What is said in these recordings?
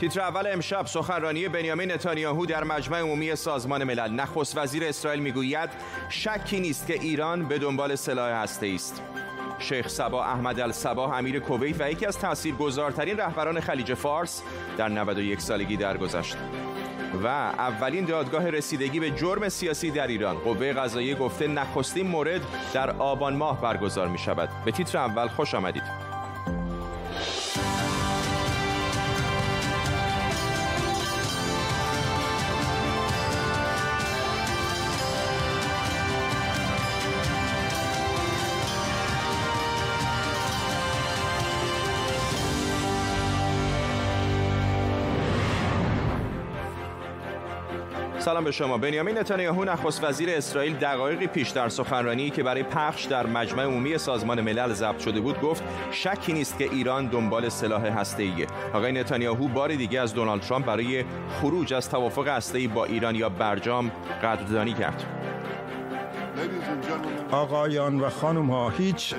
تیتر اول امشب سخنرانی بنیامین نتانیاهو در مجمع عمومی سازمان ملل. نخست وزیر اسرائیل می‌گوید شکی نیست که ایران به دنبال سلاح هسته است. شیخ سبا احمد الصباح امیر کویت و یکی از تاثیرگذارترین رهبران خلیج فارس در 91 سالگی درگذشت. و اولین دادگاه رسیدگی به جرم سیاسی در ایران. قوه قضاییه گفته نخستین مورد در آبان ماه برگزار می شود به تیتر اول خوش آمدید. سلام به شما. بنیامین نتانیاهو نخست وزیر اسرائیل دقایقی پیش در سخنرانی که برای پخش در مجمع عمومی سازمان ملل ضبط شده بود گفت شکی نیست که ایران دنبال سلاح هسته‌ایه آقای نتانیاهو بار دیگه از دونالد ترامپ برای خروج از توافق هسته‌ای با ایران یا برجام قدردانی کرد. آقایان و خانم ها هیچ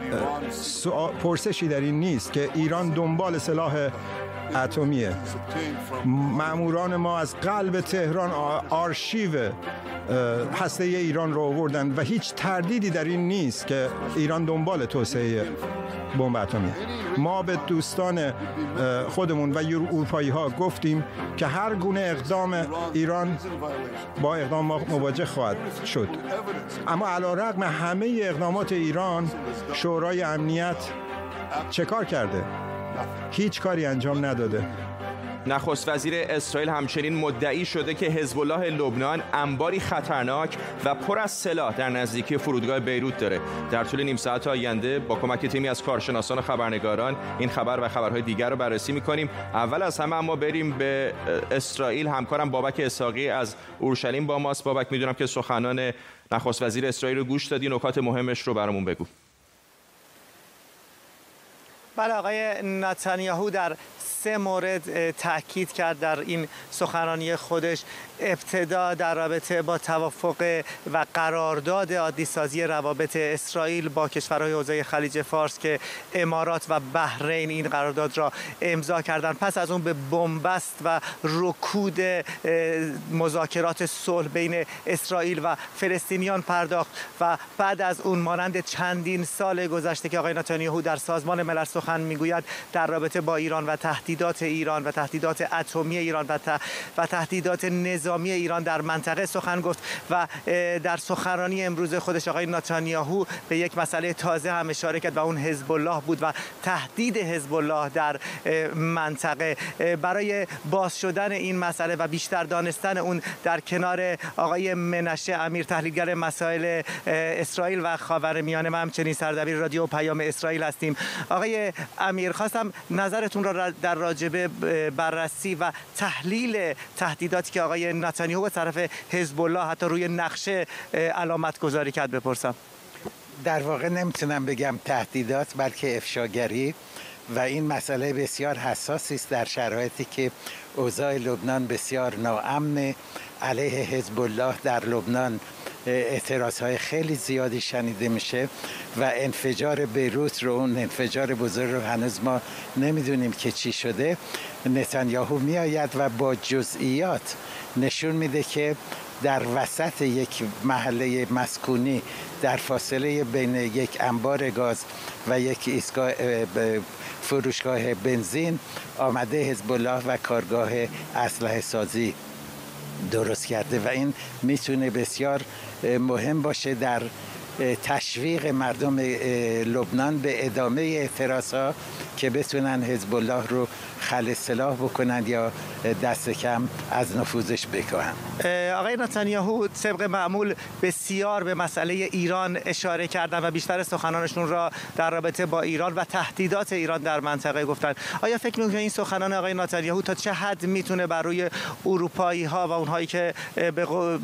پرسشی در این نیست که ایران دنبال سلاح اتمیه. معموران ما از قلب تهران آرشیو هسته ایران رو آوردن و هیچ تردیدی در این نیست که ایران دنبال توسعه بمب اتمی ما به دوستان خودمون و اروپایی ها گفتیم که هر گونه اقدام ایران با اقدام ما مواجه خواهد شد. اما علا رقم همه اقدامات ایران شورای امنیت چه کار کرده؟ هیچ کاری انجام نداده. نخست وزیر اسرائیل همچنین مدعی شده که حزب الله لبنان انباری خطرناک و پر از سلاح در نزدیکی فرودگاه بیروت داره. در طول نیم ساعت آینده با کمک تیمی از کارشناسان و خبرنگاران این خبر و خبرهای دیگر رو بررسی می‌کنیم. اول از همه اما بریم به اسرائیل. همکارم بابک اساقی از اورشلیم با ماست. بابک می‌دونم که سخنان نخست وزیر اسرائیل رو گوش دادی. نکات مهمش رو برامون بگو. بله آقای نتانیاهو در سه مورد تاکید کرد در این سخنرانی خودش. ابتدا در رابطه با توافق و قرارداد عادیسازی روابط اسرائیل با کشورهای حوزه خلیج فارس که امارات و بحرین این قرارداد را امضا کردند. پس از اون به بنبست و رکود مذاکرات صلح بین اسرائیل و فلسطینیان پرداخت و بعد از اون مانند چندین سال گذشته که آقای نتانیاهو در سازمان ملل سخن می‌گوید در رابطه با ایران و تهدیدات ایران و تهدیدات اتمی ایران و, تهدیدات نظامی ایران در منطقه سخن گفت و در سخنرانی امروز خودش آقای نتانیاهو به یک مسئله تازه هم اشاره کرد و اون حزب الله بود و تهدید حزب الله در منطقه. برای باز شدن این مسئله و بیشتر دانستن اون در کنار آقای منشه امیر تحلیلگر مسائل اسرائیل و خاورمیانه ما همچنین سردبیر رادیو پیام اسرائیل هستیم. آقای امیر خواستم نظرتون را در راجبه بررسی و تحلیل تهدیداتی که آقای نتانیاهو به طرف حزب الله حتی روی نقشه علامت گذاری کرد بپرسم. در واقع نمی‌تونم بگم تهدیدات بلکه افشاگری و این مسئله بسیار حساسی است در شرایطی که اوضاع لبنان بسیار ناامن. علیه حزب الله در لبنان اعتراض های خیلی زیادی شنیده میشه و انفجار بیروت رو اون انفجار بزرگ رو هنوز ما نمی‌دونیم که چی شده. نتانیاهو میآید و با جزئیات نشون میده که در وسط یک محله مسکونی در فاصله بین یک انبار گاز و یک ایستگاه فروشگاه بنزین آمده حزب الله و کارگاه اسلحه سازی درست کرده و این می‌تونه بسیار مهم باشه در تشویق مردم لبنان به ادامه اعتراض ها که بتونن حزب الله رو خل سلاح بکنن یا دست کم از نفوذش بکنن آقای نتانیاهو طبق معمول بسیار به مسئله ایران اشاره کردن و بیشتر سخنانشون را در رابطه با ایران و تهدیدات ایران در منطقه گفتن. آیا فکر می‌کنید این سخنان آقای نتانیاهو تا چه حد می‌تونه بر روی اروپایی ها و اونهایی که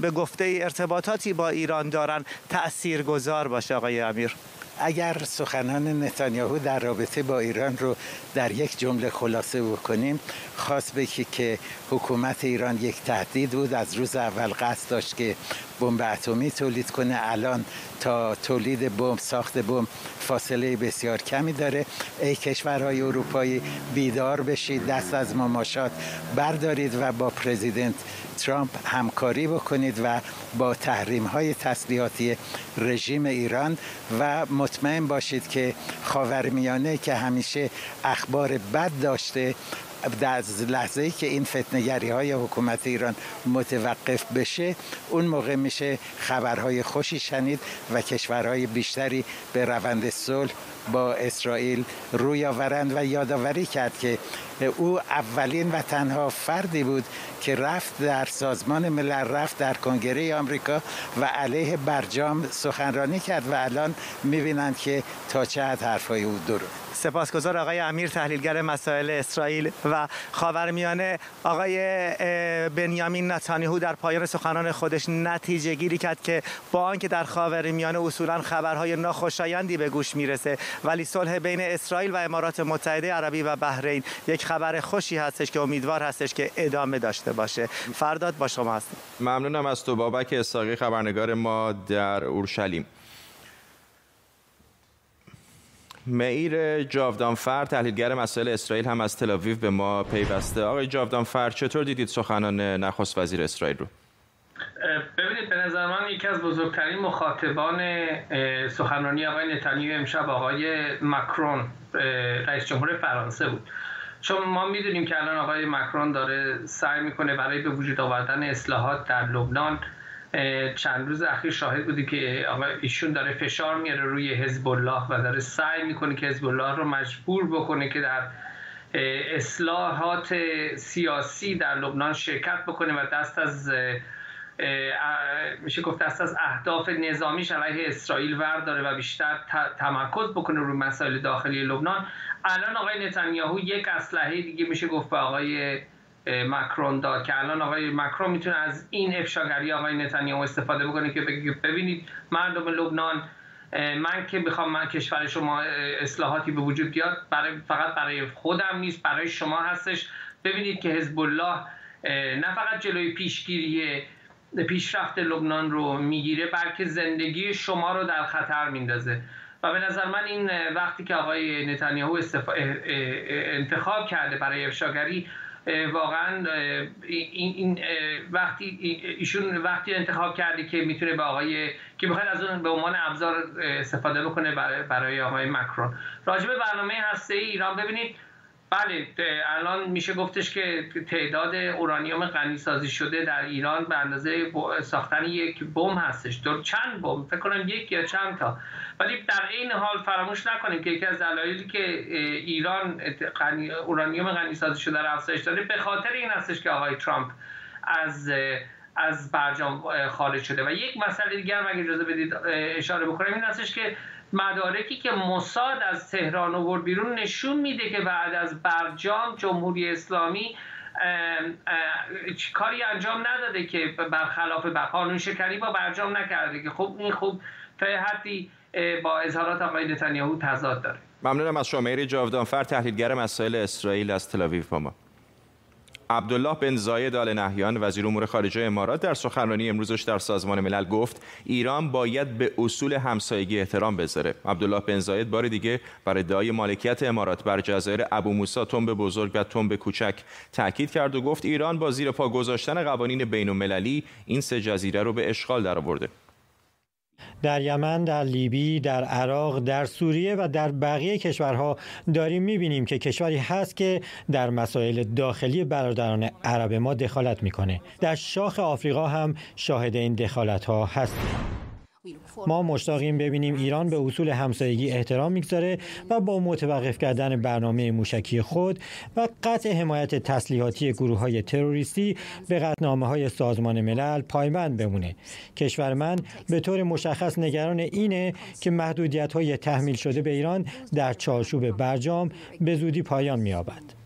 به گفته ارتباطاتی با ایران دارن تأثیر گذار باشه آقای امیر؟ اگر سخنان نتانیاهو در رابطه با ایران رو در یک جمله خلاصه بکنیم خواست بگی که حکومت ایران یک تهدید بود. از روز اول قصد داشت که بمب اتمی تولید کنه. الان تا تولید بمب ساخت بمب فاصله بسیار کمی داره. ای کشورهای اروپایی بیدار بشید. دست از مماشات بردارید و با پرزیدنت ترامپ همکاری بکنید و با تحریم های تسلیحاتی رژیم ایران و مطمئن باشید که خاورمیانه که همیشه اخبار بد داشته در لحظه ای که این فتنگری های حکومت ایران متوقف بشه اون موقع میشه خبرهای خوشی شنید و کشورهای بیشتری به روند صلح با اسرائیل روی آورند و یادآوری کرد که او اولین و تنها فردی بود که رفت در سازمان ملل رفت در کنگره آمریکا و علیه برجام سخنرانی کرد و الان می‌بینند که تا چه حد حرفای او درست سپاسگزار آقای امیر تحلیلگر مسائل اسرائیل و خاورمیانه. آقای بنیامین نتانیاهو در پایان سخنان خودش نتیجه گیری کرد که با آنکه در خاورمیانه اصولا خبرهای ناخوشایندی به گوش می‌رسه ولی صلح بین اسرائیل و امارات متحده عربی و بحرین یک خبر خوشی هستش که امیدوار هستش که ادامه داشته باشه. فرداد با شما هستم. ممنونم از تو بابک اساقی خبرنگار ما در اورشلیم. معیر جاودانفر تحلیلگر مسائل اسرائیل هم از تلاویو به ما پیوسته. آقای جاودانفر چطور دیدید سخنان نخست وزیر اسرائیل رو؟ ببینید به نظر من یکی از بزرگترین مخاطبان سخنرانی آقای نتانیاهو امشب آقای مکرون رئیس جمهور فرانسه بود. چون ما می‌دونیم که الان آقای مکرون داره سعی می‌کنه برای به وجود آوردن اصلاحات در لبنان چند روز اخیر شاهد بودی که آقا ایشون داره فشار میاره روی حزب الله و داره سعی می‌کنه که حزب الله رو مجبور بکنه که در اصلاحات سیاسی در لبنان شرکت بکنه و دست از میشه گفت دست از اهداف نظامیش علیه اسرائیل داره و بیشتر تمرکز بکنه روی مسائل داخلی لبنان. الان آقای نتانیاهو یک اسلحه دیگه میشه گفت به آقای مکرون داد که الان آقای مکرون می‌تونه از این افشاگری آقای نتانیاهو استفاده بکنه که ببینید مردم لبنان من که بخوام من کشور شما اصلاحاتی به وجود بیاد برای فقط برای خودم نیست برای شما هستش. ببینید که حزب الله نه فقط جلوی پیشگیری پیشرفت لبنان رو می‌گیره بلکه زندگی شما رو در خطر میندازه. و به نظر من این وقتی که آقای نتانیاهو انتخاب کرده برای افشاگری واقعا این وقتی ایشون وقتی انتخاب کرده که می‌تونه به آقای که می‌خواد از اون به عنوان ابزار استفاده بکنه برای, برای آقای مکرون. راجب برنامه هسته ای ایران ببینید. بله الان میشه گفتش که تعداد اورانیوم غنی سازی شده در ایران به اندازه ساختن یک بم هستش. در چند بم فکر کنم یک یا چند تا. ولی در این حال فراموش نکنیم که یکی از دلایلی که ایران اورانیوم غنی سازی شده رو افزایش داده به خاطر این هستش که آقای ترامپ از از برجام خارج شده. و یک مسئله دیگر اگه اجازه بدید اشاره بکنم این هستش که مدارکی که موساد از تهران آورد بیرون نشون میده که بعد از برجام جمهوری اسلامی کاری انجام نداده که برخلاف قانون شکنی با برجام نکرده که خب این خوب تا حدی با اظهارات آقای نتانیاهو تضاد داره. ممنونم از شما جاودانفر تحلیلگر مسائل اسرائیل از تل با ما. عبدالله بن زاید آل نهیان وزیر امور خارجه امارات در سخنرانی امروزش در سازمان ملل گفت ایران باید به اصول همسایگی احترام بذاره. عبدالله بن زاید بار دیگه بر ادعای مالکیت امارات بر جزایر ابو موسی تنب بزرگ و تنب کوچک تاکید کرد و گفت ایران با زیر پا گذاشتن قوانین بین المللی این سه جزیره رو به اشغال درآورده. در یمن، در لیبی، در عراق، در سوریه و در بقیه کشورها داریم می‌بینیم که کشوری هست که در مسائل داخلی برادران عرب ما دخالت می‌کنه. در شاخ آفریقا هم شاهد این دخالت ها هستیم. ما مشتاقیم ببینیم ایران به اصول همسایگی احترام می‌گذاره و با متوقف کردن برنامه موشکی خود و قطع حمایت تسلیحاتی گروه های تروریستی به قطنامه های سازمان ملل پایبند بمونه. کشور من به طور مشخص نگران اینه که محدودیت های تحمیل شده به ایران در چارچوب برجام به زودی پایان مییابد.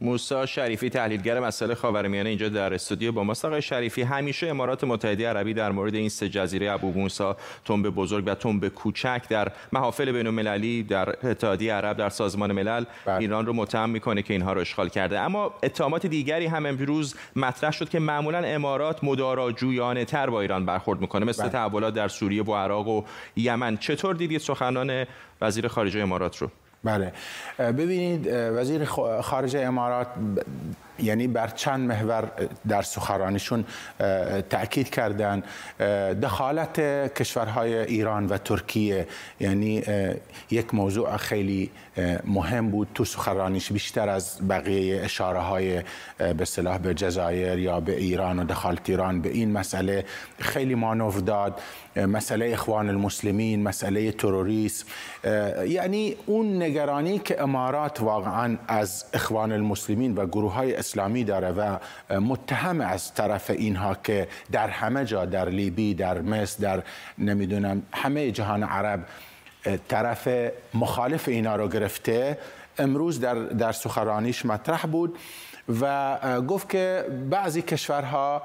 موسا شریفی تحلیلگر مسئله خاورمیانه اینجا در استودیو با ماست آقای شریفی همیشه امارات متحده عربی در مورد این سه جزیره ابو موسا تنب بزرگ و تنب کوچک در محافل بین المللی در اتحادیه عرب در سازمان ملل بله. ایران رو متهم می‌کنه که اینها رو اشغال کرده اما اتهامات دیگری هم امروز مطرح شد که معمولا امارات مداراجویانه تر با ایران برخورد می‌کنه مثل بله. تحولات در سوریه و عراق و یمن چطور دیدید سخنان وزیر خارجه امارات رو بله. ببینید وزیر خارجه امارات یعنی بر چند محور در سخرانشون تاکید کردن. دخالت کشورهای ایران و ترکیه یعنی یک موضوع خیلی مهم بود تو سخرانیش بیشتر از بقیه اشاره های به صلاح به جزایر یا به ایران و دخالت ایران به این مسئله خیلی مانور داد. مسئله اخوان المسلمین مسئله تروریسم. یعنی اون نگرانی که امارات واقعا از اخوان المسلمین و گروه های اسلامی داره و متهم از طرف اینها که در همه جا در لیبی در مصر در نمی‌دونم همه جهان عرب طرف مخالف اینا رو گرفته امروز در, در سخرانیش مطرح بود و گفت که بعضی کشورها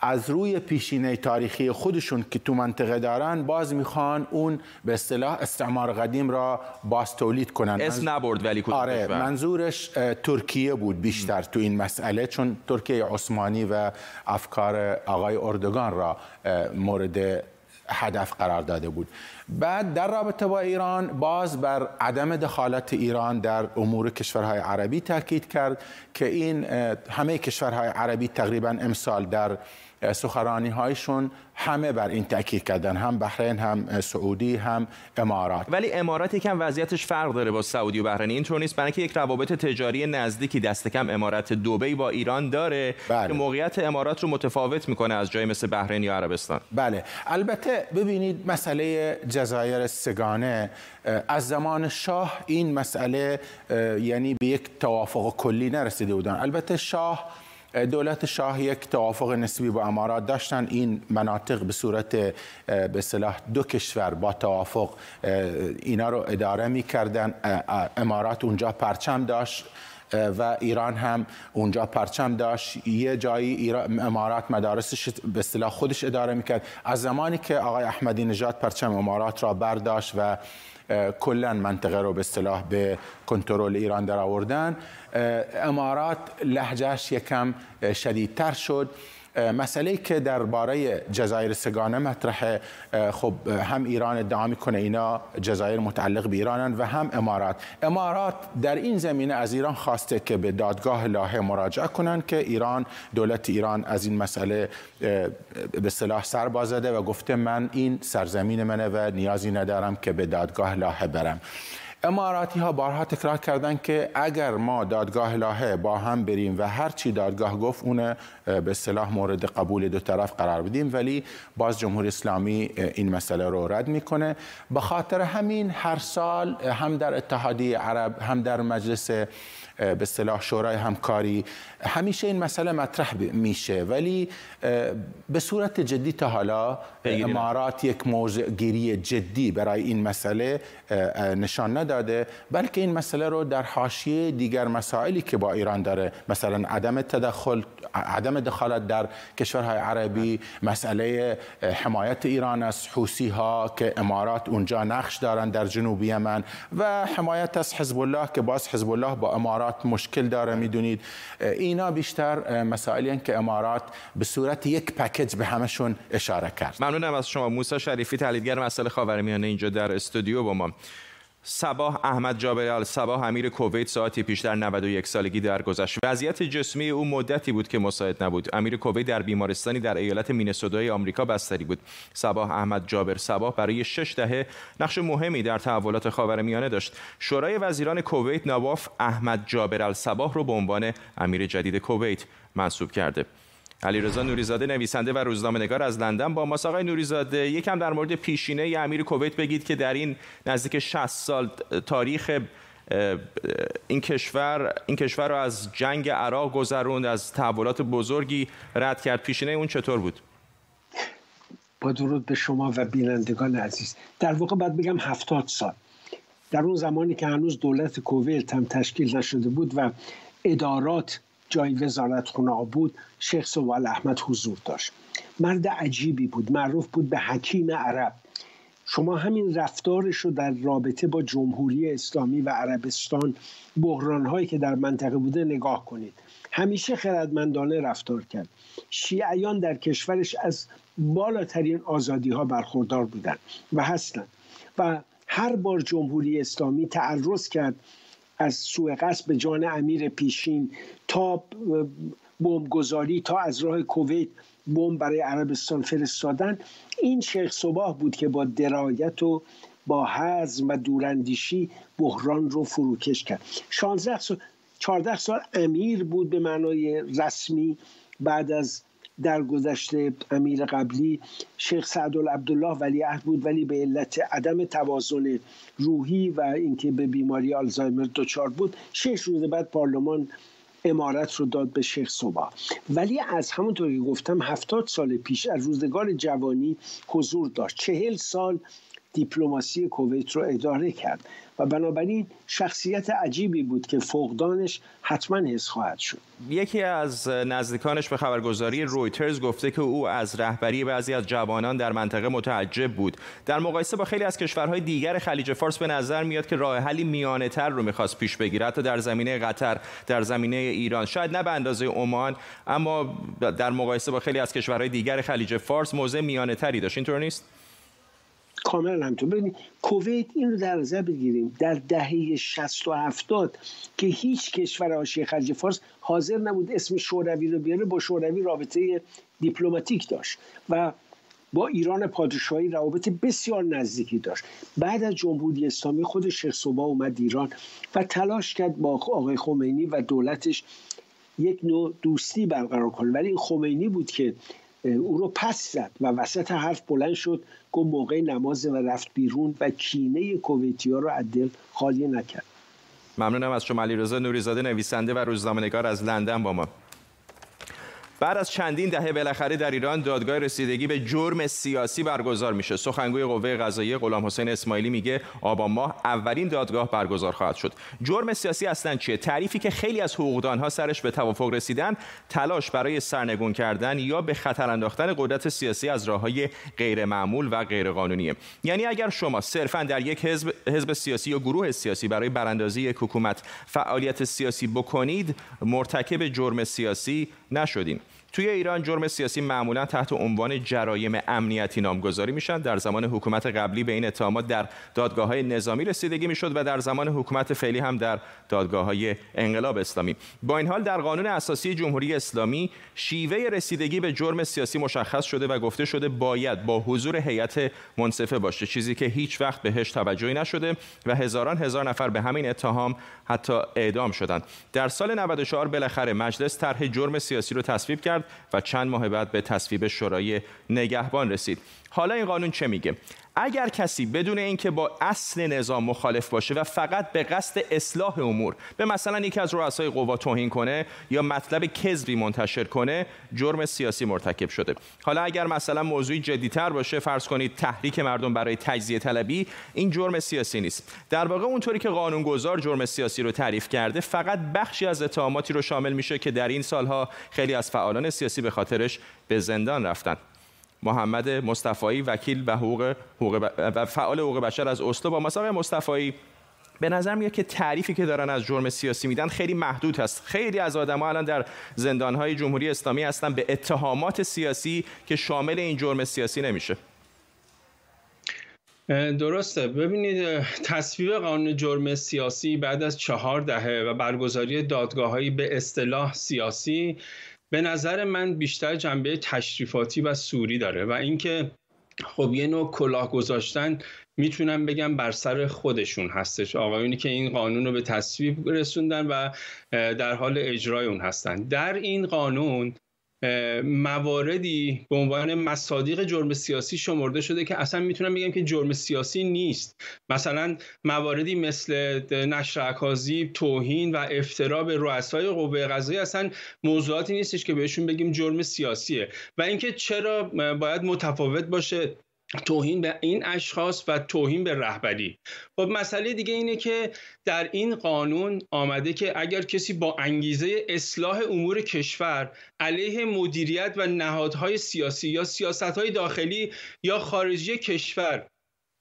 از روی پیشینه تاریخی خودشون که تو منطقه دارن باز می‌خوان اون به اصطلاح استعمار قدیم را باز تولید کنن. اسم نبرد ولی آره منظورش ترکیه بود بیشتر تو این مسئله چون ترکیه عثمانی و افکار آقای اردوگان را مورد هدف قرار داده بود. بعد در رابطه با ایران باز بر عدم دخالت ایران در امور کشورهای عربی تاکید کرد که این همه کشورهای عربی تقریبا امسال در سخرانی هایشون همه بر این تاکید کردن هم بحرین هم سعودی هم امارات. ولی امارات یکم وضعیتش فرق داره با سعودی و بحرین. اینطور نیست. برای که یک روابط تجاری نزدیکی دست کم امارات دبی با ایران داره بله. که موقعیت امارات رو متفاوت می‌کنه از جای مثل بحرین یا عربستان. بله. البته ببینید مسئله جزایر سگانه. از زمان شاه این مسئله یعنی به یک توافق کلی نرسیده بودن. البته شاه دولت شاه یک توافق نسبی با امارات داشتن. این مناطق به صورت به صلاح دو کشور با توافق اینا رو اداره می کردن امارات اونجا پرچم داشت و ایران هم اونجا پرچم داشت. یه جایی امارات مدارسش به اصطلاح خودش اداره می‌کرد. از زمانی که آقای احمدی نژاد پرچم امارات را برداشت و کلا منطقه رو به اصطلاح به کنترل ایران در آوردن. امارات لهجهش یکم شدیدتر شد. مسئله که درباره جزایر سگانه مطرحه خب هم ایران ادعا می‌کنه اینا جزایر متعلق به ایرانن و هم امارات. امارات در این زمینه از ایران خواسته که به دادگاه لاهه مراجعه کنن که ایران دولت ایران از این مسئله به صلاح سر بازده و گفته من این سرزمین منه و نیازی ندارم که به دادگاه لاهه برم. اماراتی ها بارها تکرار کردن که اگر ما دادگاه لاهه با هم بریم و هر چی دادگاه گفت اون به صلاح مورد قبول دو طرف قرار بدیم. ولی باز جمهوری اسلامی این مسئله رو رد می‌کنه. به خاطر همین هر سال هم در اتحادیه عرب هم در مجلس به صلاح شورای همکاری. همیشه این مسئله مطرح میشه ولی به صورت جدی تا حالا امارات یک موضوع گیری جدی برای این مسئله نشان نداده بلکه این مسئله رو در حاشیه دیگر مسائلی که با ایران داره مثلا عدم تدخل عدم دخالت در کشورهای عربی مسئله حمایت ایران از حوسی ها که امارات اونجا نقش دارن در جنوب یمن و حمایت از حزب الله که باز حزب الله با امارات مشکل داره می‌دونید. اینا بیشتر مسائلی که امارات به صورت یک پکیج به همشون اشاره کرد. ممنونم از شما. موسی شریفی تحلیلگر مسئله خاورمیانه اینجا در استودیو با ما. صباح احمد جابر صباح امیر کویت ساعتی پیش در 91 سالگی درگذشت وضعیت جسمی او مدتی بود که مساعد نبود. امیر کویت در بیمارستانی در ایالت مینسوتای آمریکا بستری بود. صباح احمد جابر صباح برای شش دهه نقش مهمی در تحولات خاورمیانه داشت. شورای وزیران کویت نواف احمد جابر الصباح رو به عنوان امیر جدید کویت منصوب کرده. علیرضا نوریزاده نویسنده و روزنامه‌نگار از لندن. با ماست آقای نوریزاده یکم در مورد پیشینه امیر کویت بگید که در این نزدیک 60 سال تاریخ این کشور این کشور رو از جنگ عراق گذروند از تحولات بزرگی رد کرد. پیشینه اون چطور بود؟ با درود به شما و بینندگان عزیز. در واقع باید بگم هفتاد سال. در اون زمانی که هنوز دولت کویت هم تشکیل نشده بود و ادارات جای وزارت خونه بود شیخ سوال احمد حضور داشت. مرد عجیبی بود معروف بود به حکیم عرب. شما همین رفتارش رو در رابطه با جمهوری اسلامی و عربستان بحران هایی که در منطقه بوده نگاه کنید. همیشه خردمندانه رفتار کرد. شیعیان در کشورش از بالاترین آزادی ها برخوردار بودند و هستند و هر بار جمهوری اسلامی تعرض کرد از سوء قصد به جان امیر پیشین تا بمبگذاری تا از راه کویت بمب برای عربستان فرستادن این شیخ صباح بود که با درایت و با حزم و دوراندیشی بحران رو فروکش کرد. 16 سال 14 سال امیر بود به معنای رسمی. بعد از در گذشته امیر قبلی شیخ سعد عبدالله ولی عهد بود ولی به علت عدم توازن روحی و اینکه به بیماری آلزایمر دچار بود شش روز بعد پارلمان امارت رو داد به شیخ صبا. ولی از همونطور که گفتم هفتاد سال پیش از روزگار جوانی حضور داشت. چهل سال دیپلماسی کویت رو اداره کرد و بنابراین شخصیت عجیبی بود که فقدانش حتما حس خواهد شد. یکی از نزدیکانش به خبرگزاری رویترز گفته که او از رهبری بعضی از جوانان در منطقه متعجب بود. در مقایسه با خیلی از کشورهای دیگر خلیج فارس به نظر میاد که راه حلی میانه تر رو می‌خواست پیش بگیره حتی در زمینه قطر در زمینه ایران. شاید نه به اندازه عمان اما در مقایسه با خیلی از کشورهای دیگر خلیج فارس موضع میانه تری داشت. اینطور نیست؟ کاملا همینطور. ببینید کویت این رو در نظر بگیریم. در دهه 60 و 70 که هیچ کشور آشی خلیج فارس حاضر نبود اسم شوروی رو بیاره با شوروی رابطه دیپلماتیک داشت و با ایران پادشاهی روابط بسیار نزدیکی داشت. بعد از جمهوری اسلامی خود شیخ صبا اومد ایران و تلاش کرد با آقای خمینی و دولتش یک نوع دوستی برقرار کنه. ولی خمینی بود که او رو پس زد و وسط حرف بلند شد گفت موقع نماز و رفت بیرون و کینه کویتی ها رو از خالی نکرد. ممنونم از شما علی رضا نوریزاده نویسنده و روزنامه‌نگار از لندن با ما. بعد از چندین دهه بالاخره در ایران دادگاه رسیدگی به جرم سیاسی برگزار میشه. سخنگوی قوه قضاییه غلام حسین اسماعیلی میگه آبان ماه اولین دادگاه برگزار خواهد شد. جرم سیاسی اصلا چیه؟ تعریفی که خیلی از حقوقدانها سرش به توافق رسیدن تلاش برای سرنگون کردن یا به خطر انداختن قدرت سیاسی از راههای غیرمعمول و غیرقانونیه. یعنی اگر شما صرفا در یک حزب حزب سیاسی یا گروه سیاسی برای براندازی یک حکومت فعالیت سیاسی بکنید مرتکب جرم سیاسی نشدین. توی ایران جرم سیاسی معمولا تحت عنوان جرایم امنیتی نامگذاری میشن. در زمان حکومت قبلی به این اتهامات در دادگاه های نظامی رسیدگی می‌شد و در زمان حکومت فعلی هم در دادگاه های انقلاب اسلامی. با این حال در قانون اساسی جمهوری اسلامی شیوه رسیدگی به جرم سیاسی مشخص شده و گفته شده باید با حضور هیئت منصفه باشه چیزی که هیچ وقت بهش توجهی نشده و هزاران هزار نفر به همین اتهام حتی اعدام شدند. در سال 94 بالاخره مجلس طرح جرم سیاسی رو تصویب کرد و چند ماه بعد به تصویب شورای نگهبان رسید. حالا این قانون چه میگه؟ اگر کسی بدون اینکه با اصل نظام مخالف باشه و فقط به قصد اصلاح امور به مثلا یکی از رؤسای قوا توهین کنه یا مطلب کذبی منتشر کنه جرم سیاسی مرتکب شده. حالا اگر مثلا موضوعی جدیتر باشه فرض کنید تحریک مردم برای تجزیه طلبی این جرم سیاسی نیست. در واقع اونطوری که قانونگذار جرم سیاسی رو تعریف کرده فقط بخشی از اتهاماتی رو شامل میشه که در این سالها خیلی از فعالان سیاسی به خاطرش به زندان رفتن. محمد مصطفایی وکیل و حقوق, و فعال حقوق بشر از اسلو با مسابقه مصطفایی به نظر میاد که تعریفی که دارن از جرم سیاسی میدن خیلی محدود هست. خیلی از آدم‌ها الان در زندانهای جمهوری اسلامی هستن به اتهامات سیاسی که شامل این جرم سیاسی نمیشه. درسته. ببینید تصویب قانون جرم سیاسی بعد از چهار دهه و برگزاری دادگاههایی به اصطلاح سیاسی به نظر من بیشتر جنبه تشریفاتی و سوری داره و اینکه خب یه نوع کلاه گذاشتن می‌تونم بگم بر سر خودشون هستش. آقایونی که این قانون رو به تصویب رسوندن و در حال اجرای اون هستن. در این قانون مواردی به عنوان مصادیق جرم سیاسی شمرده شده که اصلا می‌تونم بگم که جرم سیاسی نیست. مثلا مواردی مثل نشر اکاذیب توهین و افترا به رؤسای قوه قضاییه اصلا موضوعاتی نیستش که بهشون بگیم جرم سیاسیه. و اینکه چرا باید متفاوت باشه توهین به این اشخاص و توهین به رهبری. خب مسئله دیگه اینه که در این قانون آمده که اگر کسی با انگیزه اصلاح امور کشور علیه مدیریت و نهادهای سیاسی یا سیاستهای داخلی یا خارجی کشور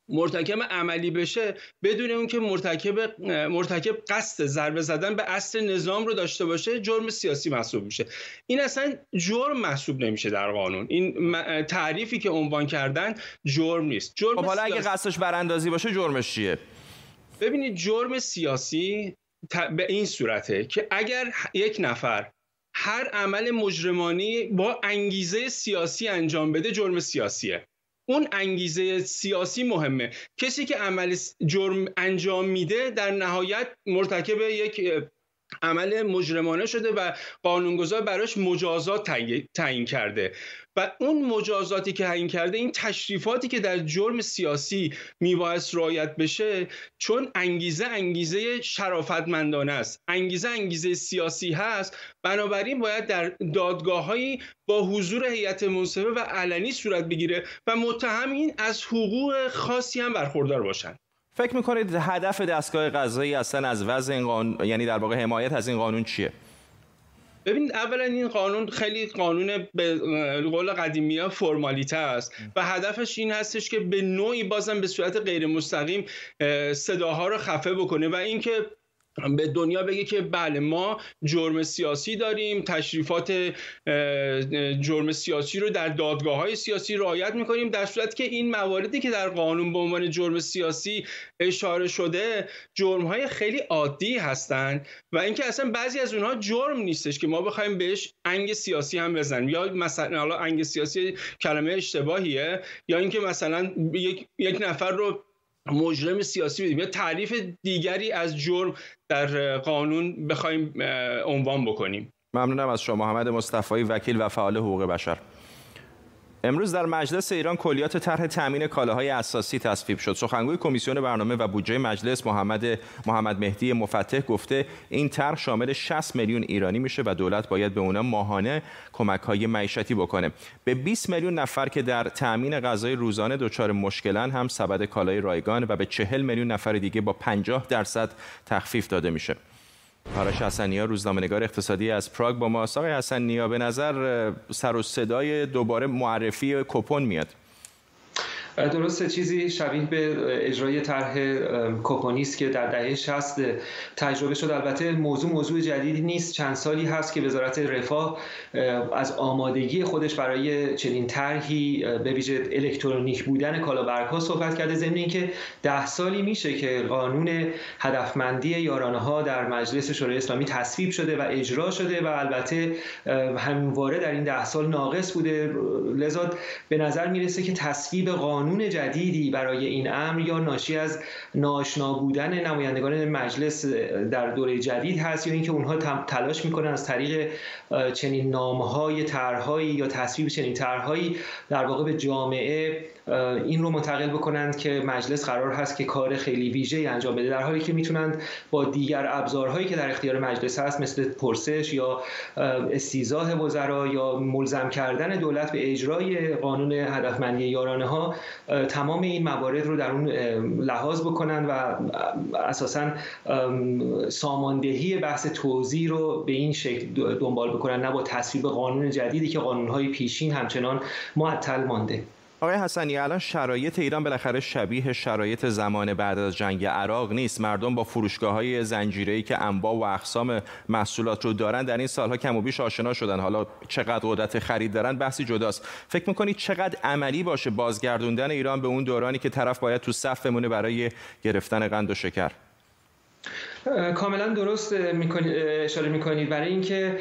مرتکب عملی بشه بدون اون که مرتکب مرتکب قصد ضربه زدن به اصل نظام رو داشته باشه جرم سیاسی محسوب میشه. این اصلا جرم محسوب نمیشه در قانون. این تعریفی که عنوان کردن جرم نیست. جرم خب حالا اگه قصدش براندازی باشه جرمش چیه؟ ببینید جرم سیاسی به این صورته که اگر یک نفر هر عمل مجرمانی با انگیزه سیاسی انجام بده جرم سیاسیه. اون انگیزه سیاسی مهمه. کسی که عمل جرم انجام میده در نهایت مرتکب یک عمل مجرمانه شده و قانونگذار براش مجازات تعیین کرده. و اون مجازاتی که تعیین کرده این تشریفاتی که در جرم سیاسی میبایست رعایت بشه چون انگیزه انگیزه شرافتمندانه است. انگیزه انگیزه سیاسی هست. بنابراین باید در دادگاههایی با حضور هیئت منصفه و علنی صورت بگیره و متهمین از حقوق خاصی هم برخوردار باشند فکر می‌کنید هدف دستگاه قضایی اصلا از وضع این قانون یعنی در واقع حمایت از این قانون چیه؟ ببینید اولا این قانون خیلی قانون به قول قدیمی ها فرمالیته است و هدفش این هستش که به نوعی بازم به صورت غیر مستقیم صداها رو خفه بکنه و اینکه به دنیا بگه که بله ما جرم سیاسی داریم تشریفات جرم سیاسی رو در دادگاه های سیاسی رعایت می‌کنیم در صورت که این مواردی که در قانون به عنوان جرم سیاسی اشاره شده جرم های خیلی عادی هستند و اینکه اصلا بعضی از اونها جرم نیستش که ما بخوایم بهش انگ سیاسی هم بزنیم. یا مثلا حالا انگ سیاسی کلمه اشتباهیه یا اینکه مثلا یک, یک نفر رو مجرم سیاسی بدیم یا تعریف دیگری از جرم در قانون بخوایم عنوان بکنیم. ممنونم از شما محمد مصطفی وکیل و فعال حقوق بشر. امروز در مجلس ایران کلیات طرح تامین کالاهای اساسی تصویب شد. سخنگوی کمیسیون برنامه و بودجه مجلس محمد محمد مهدی مفتح گفته این طرح شامل 60 میلیون ایرانی میشه و دولت باید به اونا ماهانه کمک های معیشتی بکنه. به 20 میلیون نفر که در تامین غذای روزانه دچار مشکلن هم سبد کالای رایگان و به 40 میلیون نفر دیگه با 50 درصد تخفیف داده میشه. آرش حسنیا روزنامه‌نگار اقتصادی از پراگ با ما. آقای حسنیا به نظر سر و صدای دوباره معرفی کپون میاد. درسته چیزی شبیه به اجرای طرح کوپونیست که در دهه 60 تجربه شد. البته موضوع موضوع جدیدی نیست. چند سالی هست که وزارت رفاه از آمادگی خودش برای چنین طرحی به ویژه الکترونیک بودن کالابرگ‌ها صحبت کرده. ضمن اینکه ده سالی میشه که قانون هدفمندی یارانه ها در مجلس شورای اسلامی تصویب شده و اجرا شده و البته همواره در این ده سال ناقص بوده. لذا به نظر می‌رسه که تصویب قانون قانون جدیدی برای این امر یا ناشی از ناشنا بودن نمایندگان مجلس در دوره جدید هست یا اینکه اونها تلاش می‌کنن از طریق چنین نامهای طرحهایی یا تصویب چنین طرحهایی در واقع به جامعه این رو منتقل بکنند که مجلس قرار هست که کار خیلی ویژه انجام بده در حالی که می‌تونند با دیگر ابزارهایی که در اختیار مجلس هست مثل پرسش یا استیزاه وزرا یا ملزم کردن دولت به اجرای قانون هدفمندی یارانه ها تمام این موارد رو در اون لحاظ بکنن و اساسا ساماندهی بحث توضیح رو به این شکل دنبال بکنن نه با تصویب قانون جدیدی که قانونهای پیشین همچنان معطل مانده. آقای حسنی الان شرایط ایران بالاخره شبیه شرایط زمان بعد از جنگ عراق نیست. مردم با فروشگاه های زنجیره که انواع و اقسام محصولات رو دارن در این سالها کم و بیش آشنا شدن. حالا چقدر قدرت خرید دارن؟ بحثی جداست. فکر می‌کنید چقدر عملی باشه بازگردوندن ایران به اون دورانی که طرف باید تو صف بمونه برای گرفتن قند و شکر؟ کاملا درست اشاره می‌کنید. برای اینکه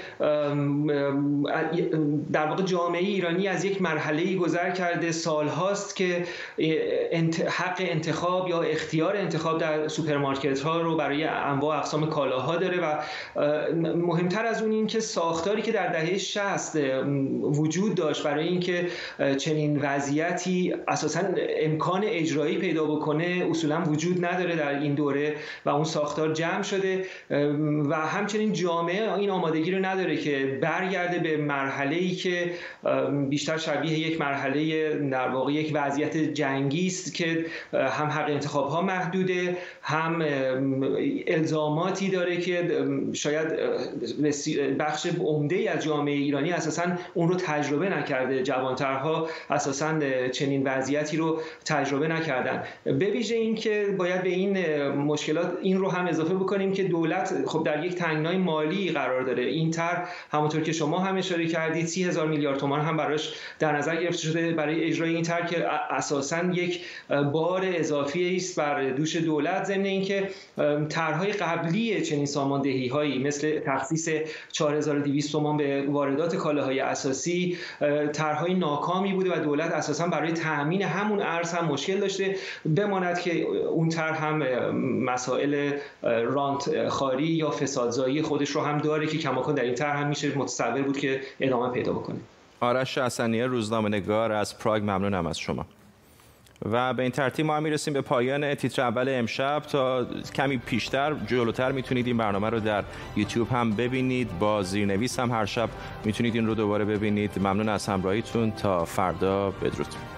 در واقع جامعه ایرانی از یک مرحله گذر کرده. سالهاست که حق انتخاب یا اختیار انتخاب در سوپرمارکت ها رو برای انواع اقسام کالاها داره و مهمتر از اون این که ساختاری که در دهه 60 وجود داشت برای اینکه چنین وضعیتی اساسا امکان اجرایی پیدا بکنه اصولا وجود نداره در این دوره و اون ساختار جمع جمع شده و همچنین جامعه این آمادگی رو نداره که برگرده به مرحله ای که بیشتر شبیه یک مرحله در واقع یک وضعیت جنگی است که هم حق انتخاب ها محدوده هم الزاماتی داره که شاید بخش عمده از جامعه ایرانی اساسا اون رو تجربه نکرده. جوانترها اساسا چنین وضعیتی رو تجربه نکردن. به ویژه اینکه باید به این مشکلات این رو هم اضافه بکنیم که دولت خب در یک تنگنای مالی قرار داره. این تر همونطور که شما هم اشاره کردید سی هزار میلیارد تومان هم براش در نظر گرفته شده برای اجرای این تر که اساسا یک بار اضافی است بر دوش دولت. ضمن اینکه طرحهای قبلی چنین ساماندهی هایی مثل تخصیص 4200 تومان به واردات کالاهای اساسی طرحهای ناکامی بوده و دولت اساسا برای تامین همون ارز هم مشکل داشته. بماند که اون طرح هم مسائل رانت خاری یا فسادزایی خودش رو هم داره که کماکان در این طرح هم میشه. متصور بود که ادامه پیدا بکنه. آرش حسنیه روزنامه نگار از پراگ ممنونم از شما. و به این ترتیب ما می‌رسیم به پایان تیتر اول امشب. تا کمی پیشتر جلوتر می‌تونید این برنامه رو در یوتیوب هم ببینید. با زیرنویس هم هر شب می‌تونید این رو دوباره ببینید. ممنون از همراهیتون. تا فردا بدرود.